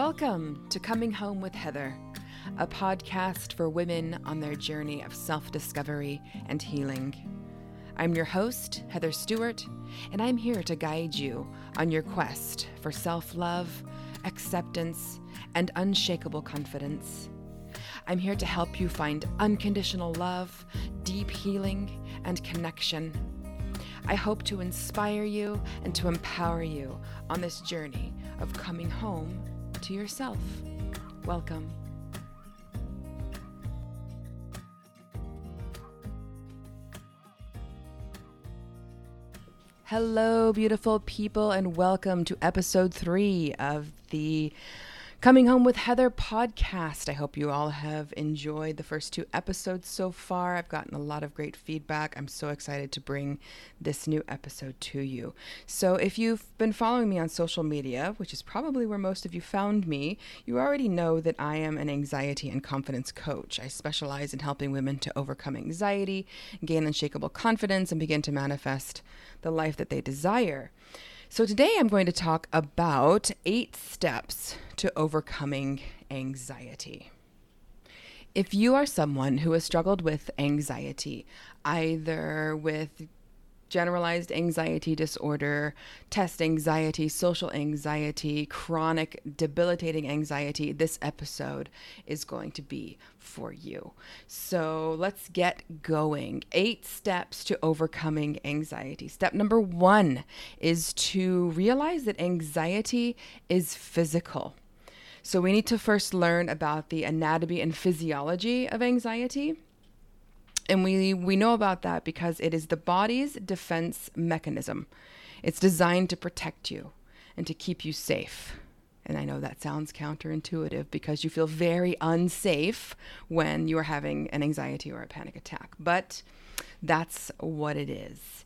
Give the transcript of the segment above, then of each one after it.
Welcome to Coming Home with Heather, a podcast for women on their journey of self discovery and healing. I'm your host, Heather Stewart, and I'm here to guide you on your quest for self love, acceptance, and unshakable confidence. I'm here to help you find unconditional love, deep healing, and connection. I hope to inspire you and to empower you on this journey of coming home to yourself. Welcome. Hello, beautiful people, and welcome to episode three of the Coming Home with Heather podcast. I hope you all have enjoyed the first two episodes so far. I've gotten a lot of great feedback. I'm so excited to bring this new episode to you. So, if you've been following me on social media, which is probably where most of you found me, you already know that I am an anxiety and confidence coach. I specialize in helping women to overcome anxiety, gain unshakable confidence, and begin to manifest the life that they desire. So, today I'm going to talk about eight steps to overcoming anxiety. If you are someone who has struggled with anxiety, either with generalized anxiety disorder, test anxiety, social anxiety, chronic debilitating anxiety, this episode is going to be for you. So let's get going. Eight steps to overcoming anxiety. Step number one is to realize that anxiety is physical. So we need to first learn about the anatomy and physiology of anxiety and we we know about that because it is the body's defense mechanism. It's designed to protect you and to keep you safe. And I know that sounds counterintuitive because you feel very unsafe when you are having an anxiety or a panic attack, but that's what it is.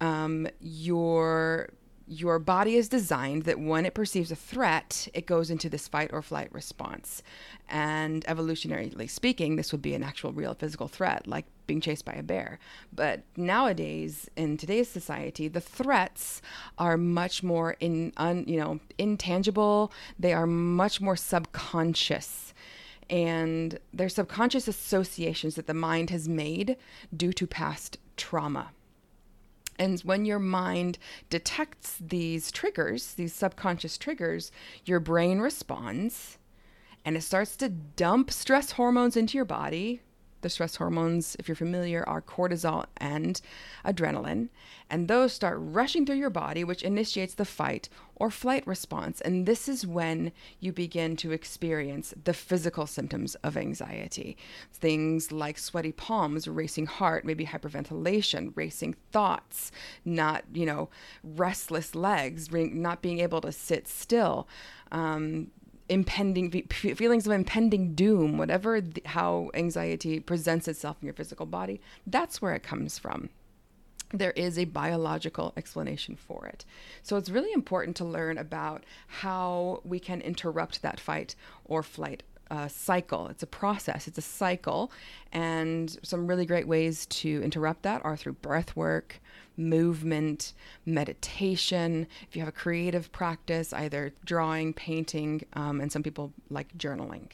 Um, your your body is designed that when it perceives a threat, it goes into this fight or flight response. And evolutionarily speaking, this would be an actual real physical threat, like being chased by a bear. But nowadays, in today's society, the threats are much more in un, you know intangible. They are much more subconscious and they're subconscious associations that the mind has made due to past trauma. And when your mind detects these triggers, these subconscious triggers, your brain responds and it starts to dump stress hormones into your body, the stress hormones, if you're familiar, are cortisol and adrenaline. And those start rushing through your body, which initiates the fight or flight response. And this is when you begin to experience the physical symptoms of anxiety. Things like sweaty palms, racing heart, maybe hyperventilation, racing thoughts, not, you know, restless legs, not being able to sit still. Um, impending feelings of impending doom whatever the, how anxiety presents itself in your physical body that's where it comes from there is a biological explanation for it. So it's really important to learn about how we can interrupt that fight or flight uh, cycle. It's a process, it's a cycle. And some really great ways to interrupt that are through breath work, movement, meditation. If you have a creative practice, either drawing, painting, um, and some people like journaling.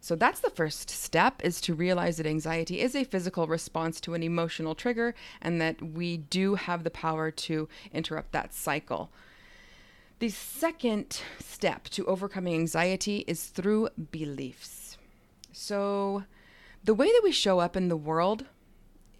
So that's the first step is to realize that anxiety is a physical response to an emotional trigger and that we do have the power to interrupt that cycle. The second step to overcoming anxiety is through beliefs. So the way that we show up in the world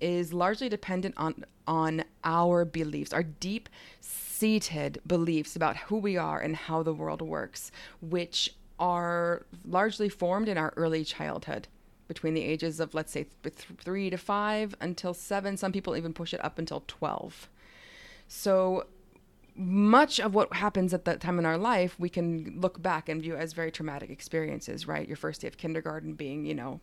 is largely dependent on on our beliefs, our deep seated beliefs about who we are and how the world works, which are largely formed in our early childhood between the ages of let's say th- 3 to 5 until 7 some people even push it up until 12 so much of what happens at that time in our life we can look back and view as very traumatic experiences right? Your first day of kindergarten being you know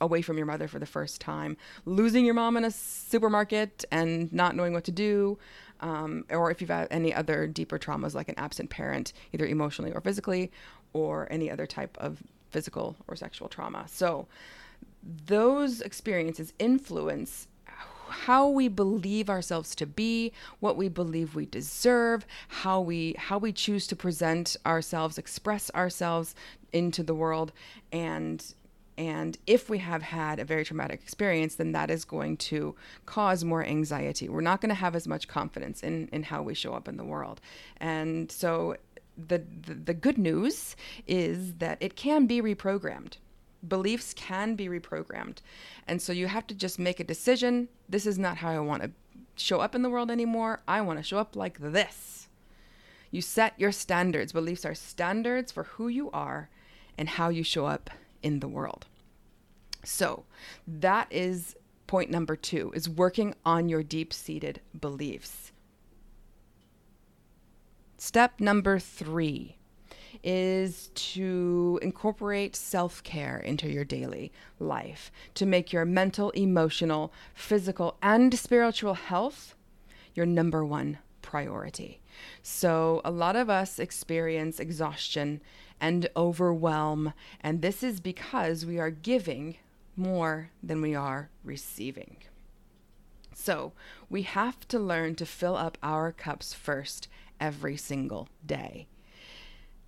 away from your mother for the first time, losing your mom in a supermarket and not knowing what to do, um, or if you've had any other deeper traumas like an absent parent, either emotionally or physically, or any other type of physical or sexual trauma. So, those experiences influence how we believe ourselves to be, what we believe we deserve, how we how we choose to present ourselves, express ourselves into the world and and if we have had a very traumatic experience, then that is going to cause more anxiety. We're not going to have as much confidence in, in how we show up in the world. And so the, the, the good news is that it can be reprogrammed. Beliefs can be reprogrammed. And so you have to just make a decision. This is not how I want to show up in the world anymore. I want to show up like this. You set your standards. Beliefs are standards for who you are and how you show up in the world. So, that is point number 2 is working on your deep-seated beliefs. Step number 3 is to incorporate self care into your daily life to make your mental, emotional, physical, and spiritual health your number one priority. So, a lot of us experience exhaustion and overwhelm. And this is because we are giving more than we are receiving. So we have to learn to fill up our cups first every single day.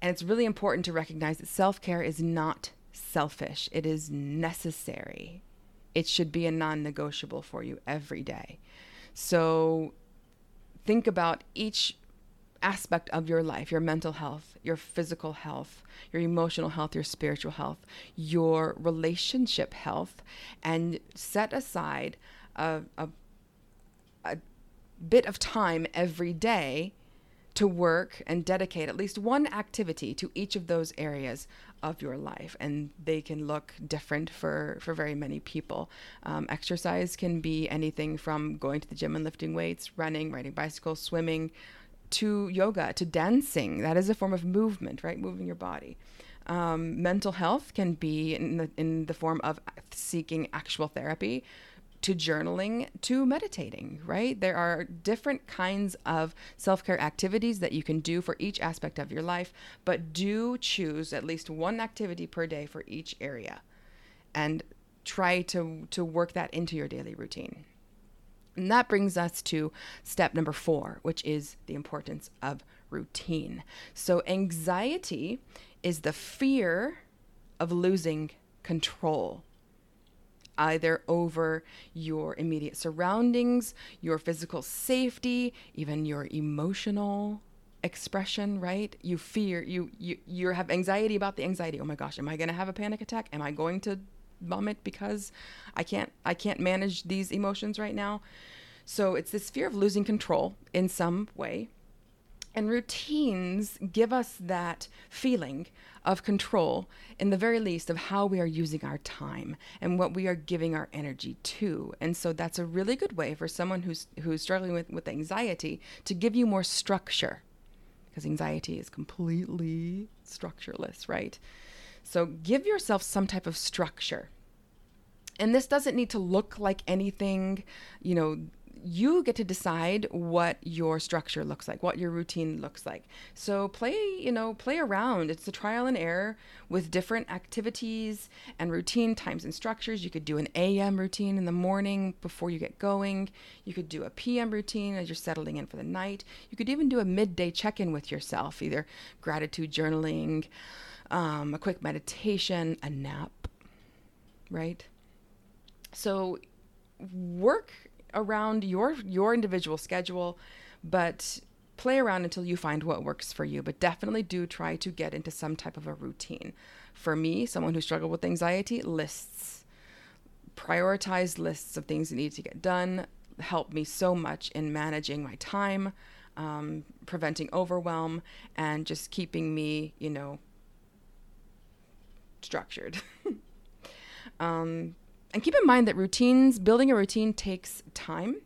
And it's really important to recognize that self care is not selfish, it is necessary. It should be a non negotiable for you every day. So think about each aspect of your life your mental health, your physical health, your emotional health, your spiritual health, your relationship health, and set aside a, a, a bit of time every day to work and dedicate at least one activity to each of those areas of your life. And they can look different for for very many people. Um, exercise can be anything from going to the gym and lifting weights running riding bicycles swimming to yoga, to dancing. That is a form of movement, right? Moving your body. Um, mental health can be in the, in the form of seeking actual therapy, to journaling, to meditating, right? There are different kinds of self care activities that you can do for each aspect of your life, but do choose at least one activity per day for each area and try to, to work that into your daily routine. And that brings us to step number four, which is the importance of routine. So, anxiety is the fear of losing control, either over your immediate surroundings, your physical safety, even your emotional expression right? You fear you you you have anxiety about the anxiety. Oh my gosh am i going to have a panic attack? Am i going to vomit because I can't I can't manage these emotions right now. So it's this fear of losing control in some way. And routines give us that feeling of control, in the very least, of how we are using our time and what we are giving our energy to. And so that's a really good way for someone who's who's struggling with, with anxiety to give you more structure. Because anxiety is completely structureless, right? So give yourself some type of structure. And this doesn't need to look like anything, you know, you get to decide what your structure looks like, what your routine looks like. So play, you know, play around. It's a trial and error with different activities and routine times and structures. You could do an AM routine in the morning before you get going. You could do a PM routine as you're settling in for the night. You could even do a midday check-in with yourself, either gratitude journaling, um, a quick meditation, a nap, right? So work around your your individual schedule, but play around until you find what works for you. But definitely do try to get into some type of a routine. For me, someone who struggled with anxiety, lists, prioritized lists of things that need to get done help me so much in managing my time, um, preventing overwhelm, and just keeping me, you know, structured. um, and keep in mind that routines, building a routine takes time.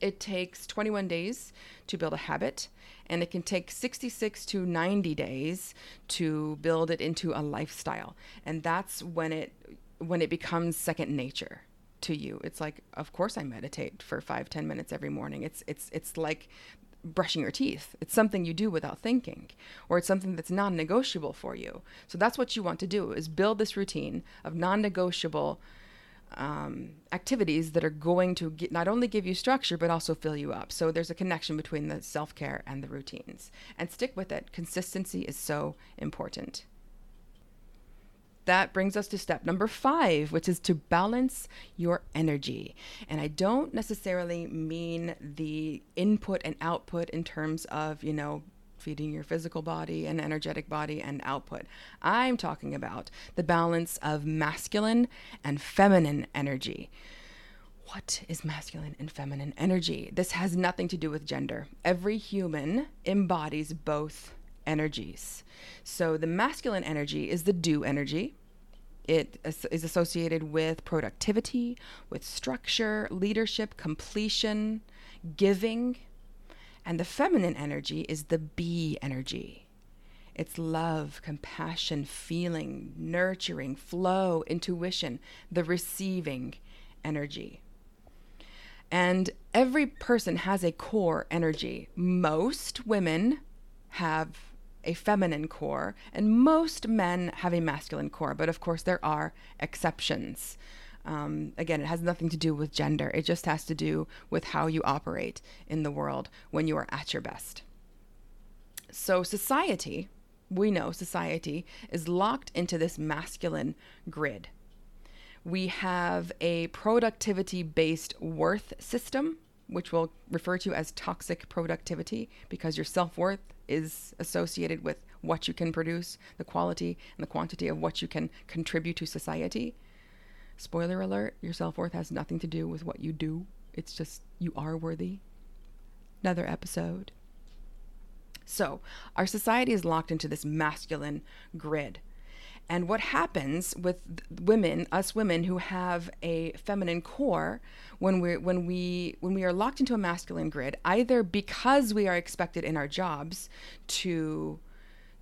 It takes 21 days to build a habit, and it can take 66 to 90 days to build it into a lifestyle. And that's when it when it becomes second nature to you. It's like, of course I meditate for five, ten minutes every morning. It's it's it's like brushing your teeth. It's something you do without thinking, or it's something that's non-negotiable for you. So that's what you want to do: is build this routine of non-negotiable um, activities that are going to get, not only give you structure but also fill you up. So there's a connection between the self care and the routines. And stick with it. Consistency is so important. That brings us to step number five, which is to balance your energy. And I don't necessarily mean the input and output in terms of, you know, feeding your physical body and energetic body and output. I'm talking about the balance of masculine and feminine energy. What is masculine and feminine energy? This has nothing to do with gender. Every human embodies both energies. So the masculine energy is the do energy. It is associated with productivity, with structure, leadership, completion, giving, and the feminine energy is the be energy. It's love, compassion, feeling, nurturing, flow, intuition, the receiving energy. And every person has a core energy. Most women have a feminine core, and most men have a masculine core. But of course, there are exceptions. Um, again, it has nothing to do with gender. It just has to do with how you operate in the world when you are at your best. So, society, we know society is locked into this masculine grid. We have a productivity based worth system, which we'll refer to as toxic productivity because your self worth is associated with what you can produce, the quality and the quantity of what you can contribute to society. Spoiler alert, your self worth has nothing to do with what you do. It's just you are worthy. Another episode. So, our society is locked into this masculine grid. And what happens with women, us women who have a feminine core, when we when we when we are locked into a masculine grid, either because we are expected in our jobs to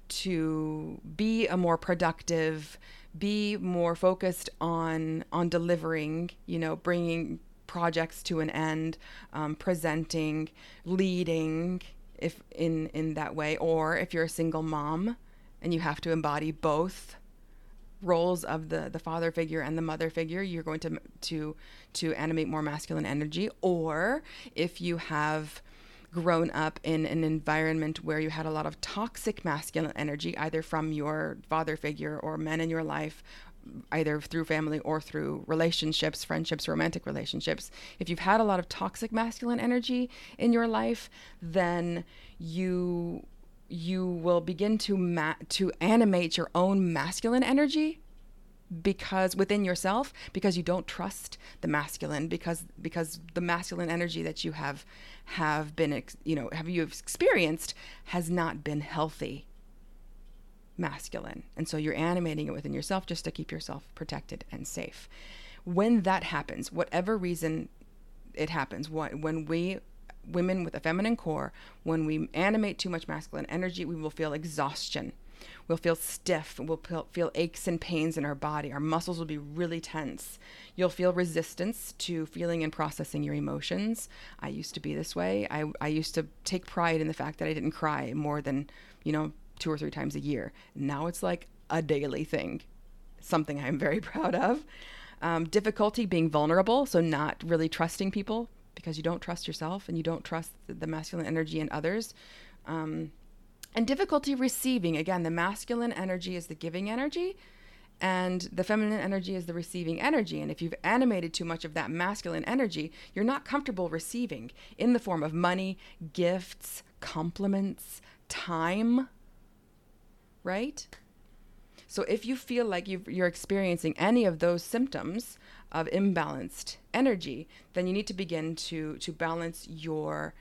to be a more productive, be more focused on on delivering you know bringing projects to an end um, presenting leading if in in that way or if you're a single mom and you have to embody both roles of the the father figure and the mother figure you're going to to to animate more masculine energy. Or if you have grown up in an environment where you had a lot of toxic masculine energy, either from your father figure or men in your life, either through family or through relationships, friendships, romantic relationships, if you've had a lot of toxic masculine energy in your life, then you you will begin to ma- to animate your own masculine energy because within yourself because you don't trust the masculine because because the masculine energy that you have have been you know have you experienced has not been healthy masculine. And so you're animating it within yourself just to keep yourself protected and safe. When that happens whatever reason it happens when we women with a feminine core when we animate too much masculine energy we will feel exhaustion We'll feel stiff. We'll feel aches and pains in our body. Our muscles will be really tense. You'll feel resistance to feeling and processing your emotions. I used to be this way. I, I used to take pride in the fact that I didn't cry more than, you know, two or three times a year. Now it's like a daily thing, something I'm very proud of. Um, difficulty being vulnerable, so not really trusting people because you don't trust yourself and you don't trust the masculine energy in others. Um, and difficulty receiving. Again the masculine energy is the giving energy and the feminine energy is the receiving energy. And if you've animated too much of that masculine energy you're not comfortable receiving in the form of money gifts compliments time right so if you feel like you are experiencing any of those symptoms of imbalanced energy then you need to begin to to balance your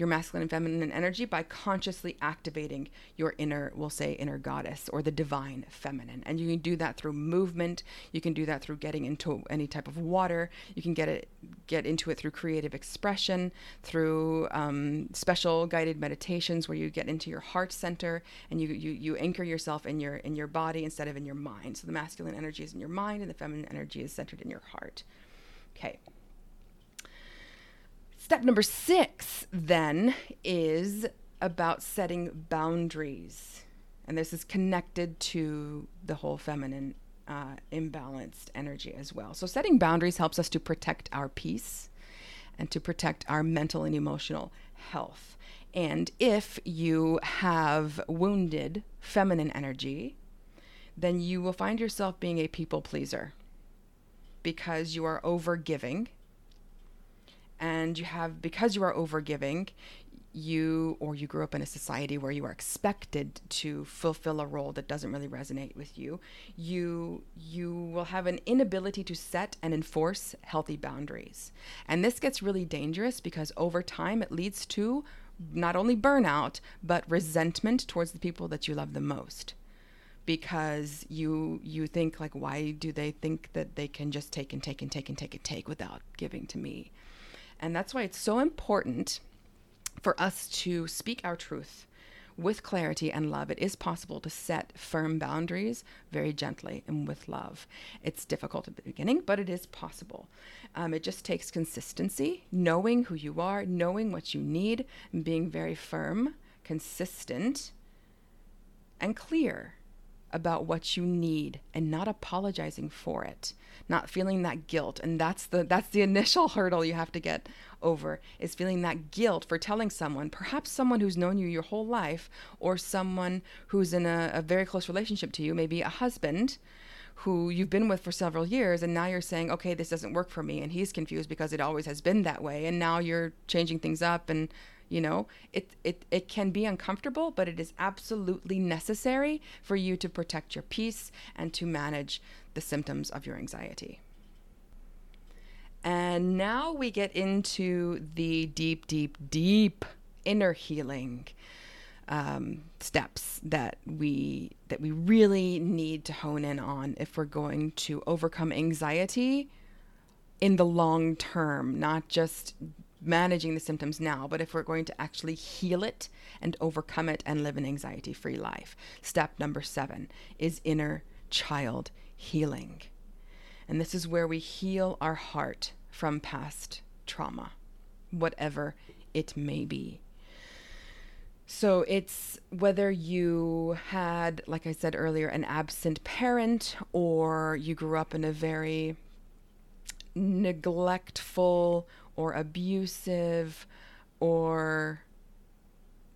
your masculine and feminine energy by consciously activating your inner, we'll say, inner goddess or the divine feminine. And you can do that through movement. You can do that through getting into any type of water. You can get it, get into it through creative expression, through um, special guided meditations where you get into your heart center and you, you you anchor yourself in your in your body instead of in your mind. So the masculine energy is in your mind and the feminine energy is centered in your heart. Okay. Step number six, then, is about setting boundaries. And this is connected to the whole feminine uh, imbalanced energy as well. So, setting boundaries helps us to protect our peace and to protect our mental and emotional health. And if you have wounded feminine energy, then you will find yourself being a people pleaser because you are over giving. And you have, because you are over giving, you or you grew up in a society where you are expected to fulfill a role that doesn't really resonate with you you you will have an inability to set and enforce healthy boundaries. And this gets really dangerous because over time it leads to not only burnout but resentment towards the people that you love the most. Because you you think like why do they think that they can just take and take and take and take and take without giving to me and that's why it's so important for us to speak our truth with clarity and love. It is possible to set firm boundaries very gently and with love. It's difficult at the beginning, but it is possible. Um, it just takes consistency, knowing who you are, knowing what you need, and being very firm, consistent, and clear about what you need and not apologizing for it not feeling that guilt. And that's the that's the initial hurdle you have to get over is feeling that guilt for telling someone perhaps someone who's known you your whole life or someone who's in a, a very close relationship to you maybe a husband who you've been with for several years and now you're saying okay this doesn't work for me and he's confused because it always has been that way and now you're changing things up and you know it, it it can be uncomfortable but it is absolutely necessary for you to protect your peace and to manage the symptoms of your anxiety. And now we get into the deep deep deep inner healing um, steps that we that we really need to hone in on if we're going to overcome anxiety in the long term, not just managing the symptoms now, but if we're going to actually heal it and overcome it and live an anxiety free life. Step number seven is inner child healing. And this is where we heal our heart from past trauma, whatever it may be. So it's whether you had, like I said earlier, an absent parent or you grew up in a very neglectful or abusive or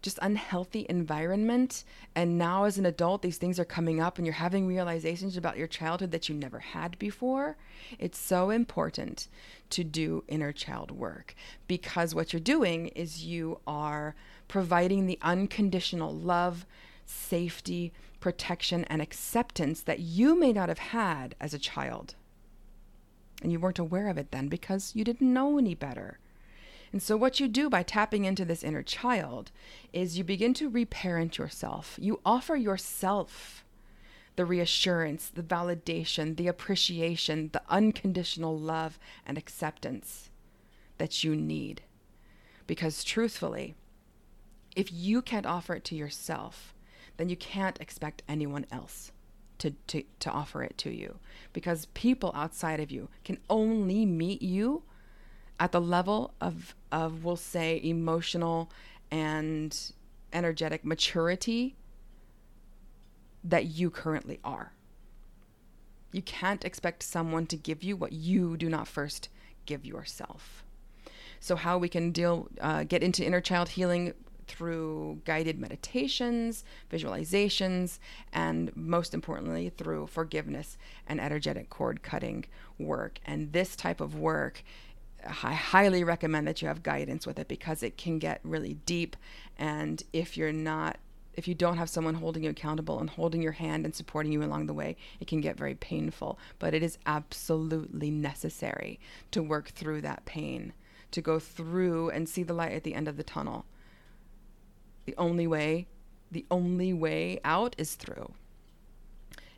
just unhealthy environment. And now as an adult these things are coming up and you're having realizations about your childhood that you never had before. It's so important to do inner child work because what you're doing is you are providing the unconditional love safety protection and acceptance that you may not have had as a child and you weren't aware of it then because you didn't know any better. And so, what you do by tapping into this inner child is you begin to reparent yourself. You offer yourself the reassurance, the validation, the appreciation, the unconditional love and acceptance that you need. Because truthfully, if you can't offer it to yourself, then you can't expect anyone else to, to, to offer it to you because people outside of you can only meet you at the level of, of we'll say, emotional and energetic maturity that you currently are. You can't expect someone to give you what you do not first give yourself. So, how we can deal, uh, get into inner child healing through guided meditations, visualizations, and most importantly, through forgiveness and energetic cord cutting work. And this type of work, I highly recommend that you have guidance with it because it can get really deep. And if you're not if you don't have someone holding you accountable and holding your hand and supporting you along the way, it can get very painful. But it is absolutely necessary to work through that pain, to go through and see the light at the end of the tunnel. The only way, the only way out is through.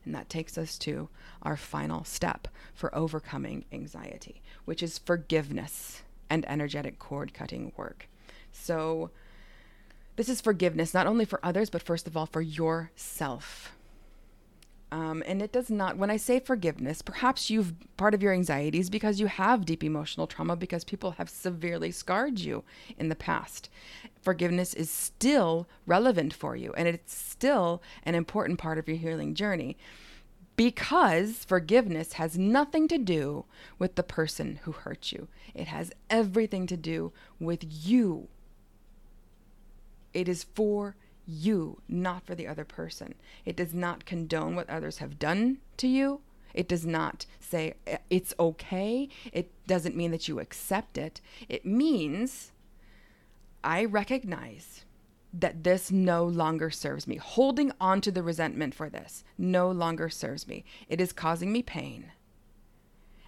And that takes us to our final step for overcoming anxiety, which is forgiveness and energetic cord cutting work. So, this is forgiveness, not only for others, but first of all for yourself. Um, and it does not, when I say forgiveness, perhaps you've part of your anxiety is because you have deep emotional trauma because people have severely scarred you in the past. Forgiveness is still relevant for you and it's still an important part of your healing journey. Because forgiveness has nothing to do with the person who hurt you, it has everything to do with you. It is for you, not for the other person. It does not condone what others have done to you. It does not say it's okay. It doesn't mean that you accept it. It means I recognize that this no longer serves me. Holding on to the resentment for this no longer serves me. It is causing me pain.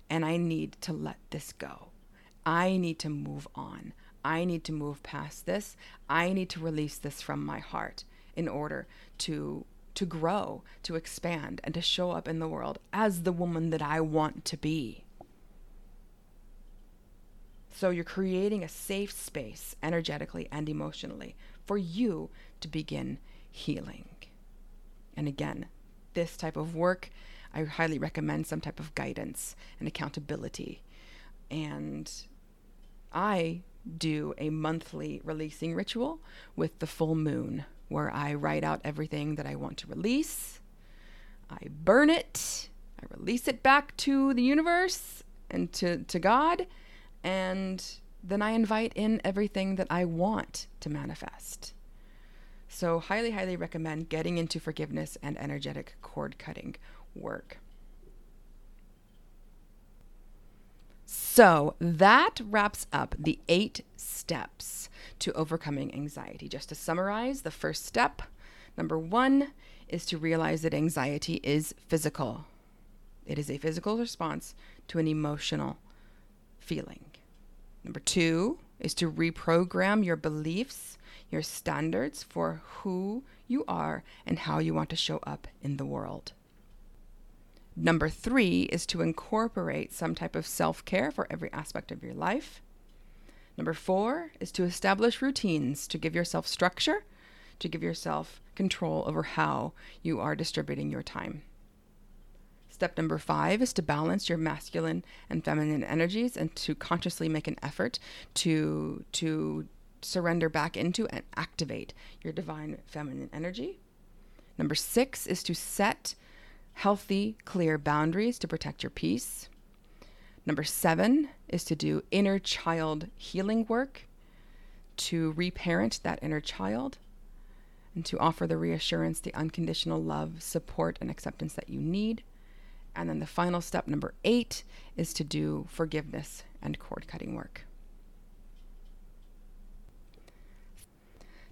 And I need to let this go. I need to move on. I need to move past this. I need to release this from my heart in order to to grow, to expand and to show up in the world as the woman that I want to be. So you're creating a safe space energetically and emotionally for you to begin healing. And again, this type of work, I highly recommend some type of guidance and accountability. And I do a monthly releasing ritual with the full moon where I write out everything that I want to release. I burn it, I release it back to the universe and to, to God, and then I invite in everything that I want to manifest. So, highly, highly recommend getting into forgiveness and energetic cord cutting work. So, that wraps up the eight steps to overcoming anxiety. Just to summarize, the first step, number one, is to realize that anxiety is physical. It is a physical response to an emotional feeling. Number two is to reprogram your beliefs, your standards for who you are and how you want to show up in the world. Number three is to incorporate some type of self care for every aspect of your life. Number four is to establish routines to give yourself structure, to give yourself control over how you are distributing your time. Step number five is to balance your masculine and feminine energies and to consciously make an effort to, to surrender back into and activate your divine feminine energy. Number six is to set healthy, clear boundaries to protect your peace. Number seven is to do inner child healing work to reparent that inner child and to offer the reassurance, the unconditional love, support, and acceptance that you need. And then the final step, number eight, is to do forgiveness and cord cutting work.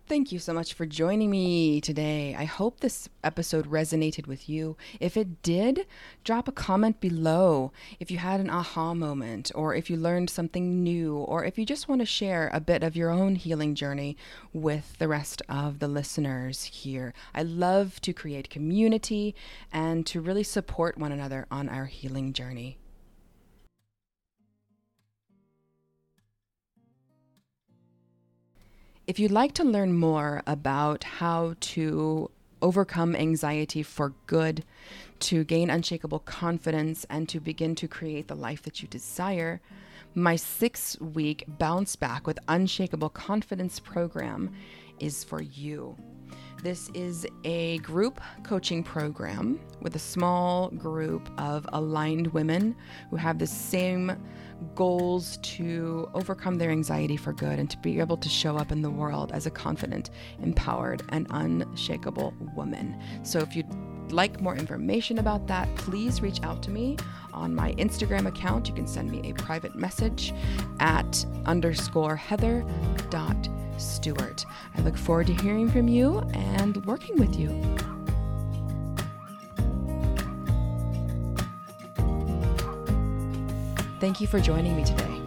Thank you so much for joining me today. I hope this episode resonated with you. If it did, drop a comment below if you had an aha moment, or if you learned something new, or if you just want to share a bit of your own healing journey with the rest of the listeners here. I love to create community and to really support one another on our healing journey. If you'd like to learn more about how to overcome anxiety for good, to gain unshakable confidence, and to begin to create the life that you desire, my six week Bounce Back with Unshakable Confidence program is for you. This is a group coaching program with a small group of aligned women who have the same goals to overcome their anxiety for good and to be able to show up in the world as a confident, empowered, and unshakable woman. So if like more information about that, please reach out to me on my Instagram account. You can send me a private message at underscore heather dot Stewart. I look forward to hearing from you and working with you. Thank you for joining me today.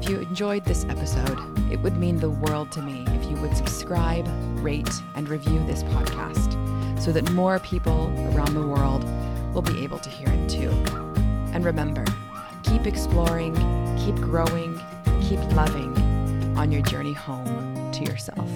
If you enjoyed this episode, it would mean the world to me if you would subscribe, rate, and review this podcast so that more people around the world will be able to hear it too. And remember, keep exploring, keep growing, keep loving on your journey home to yourself.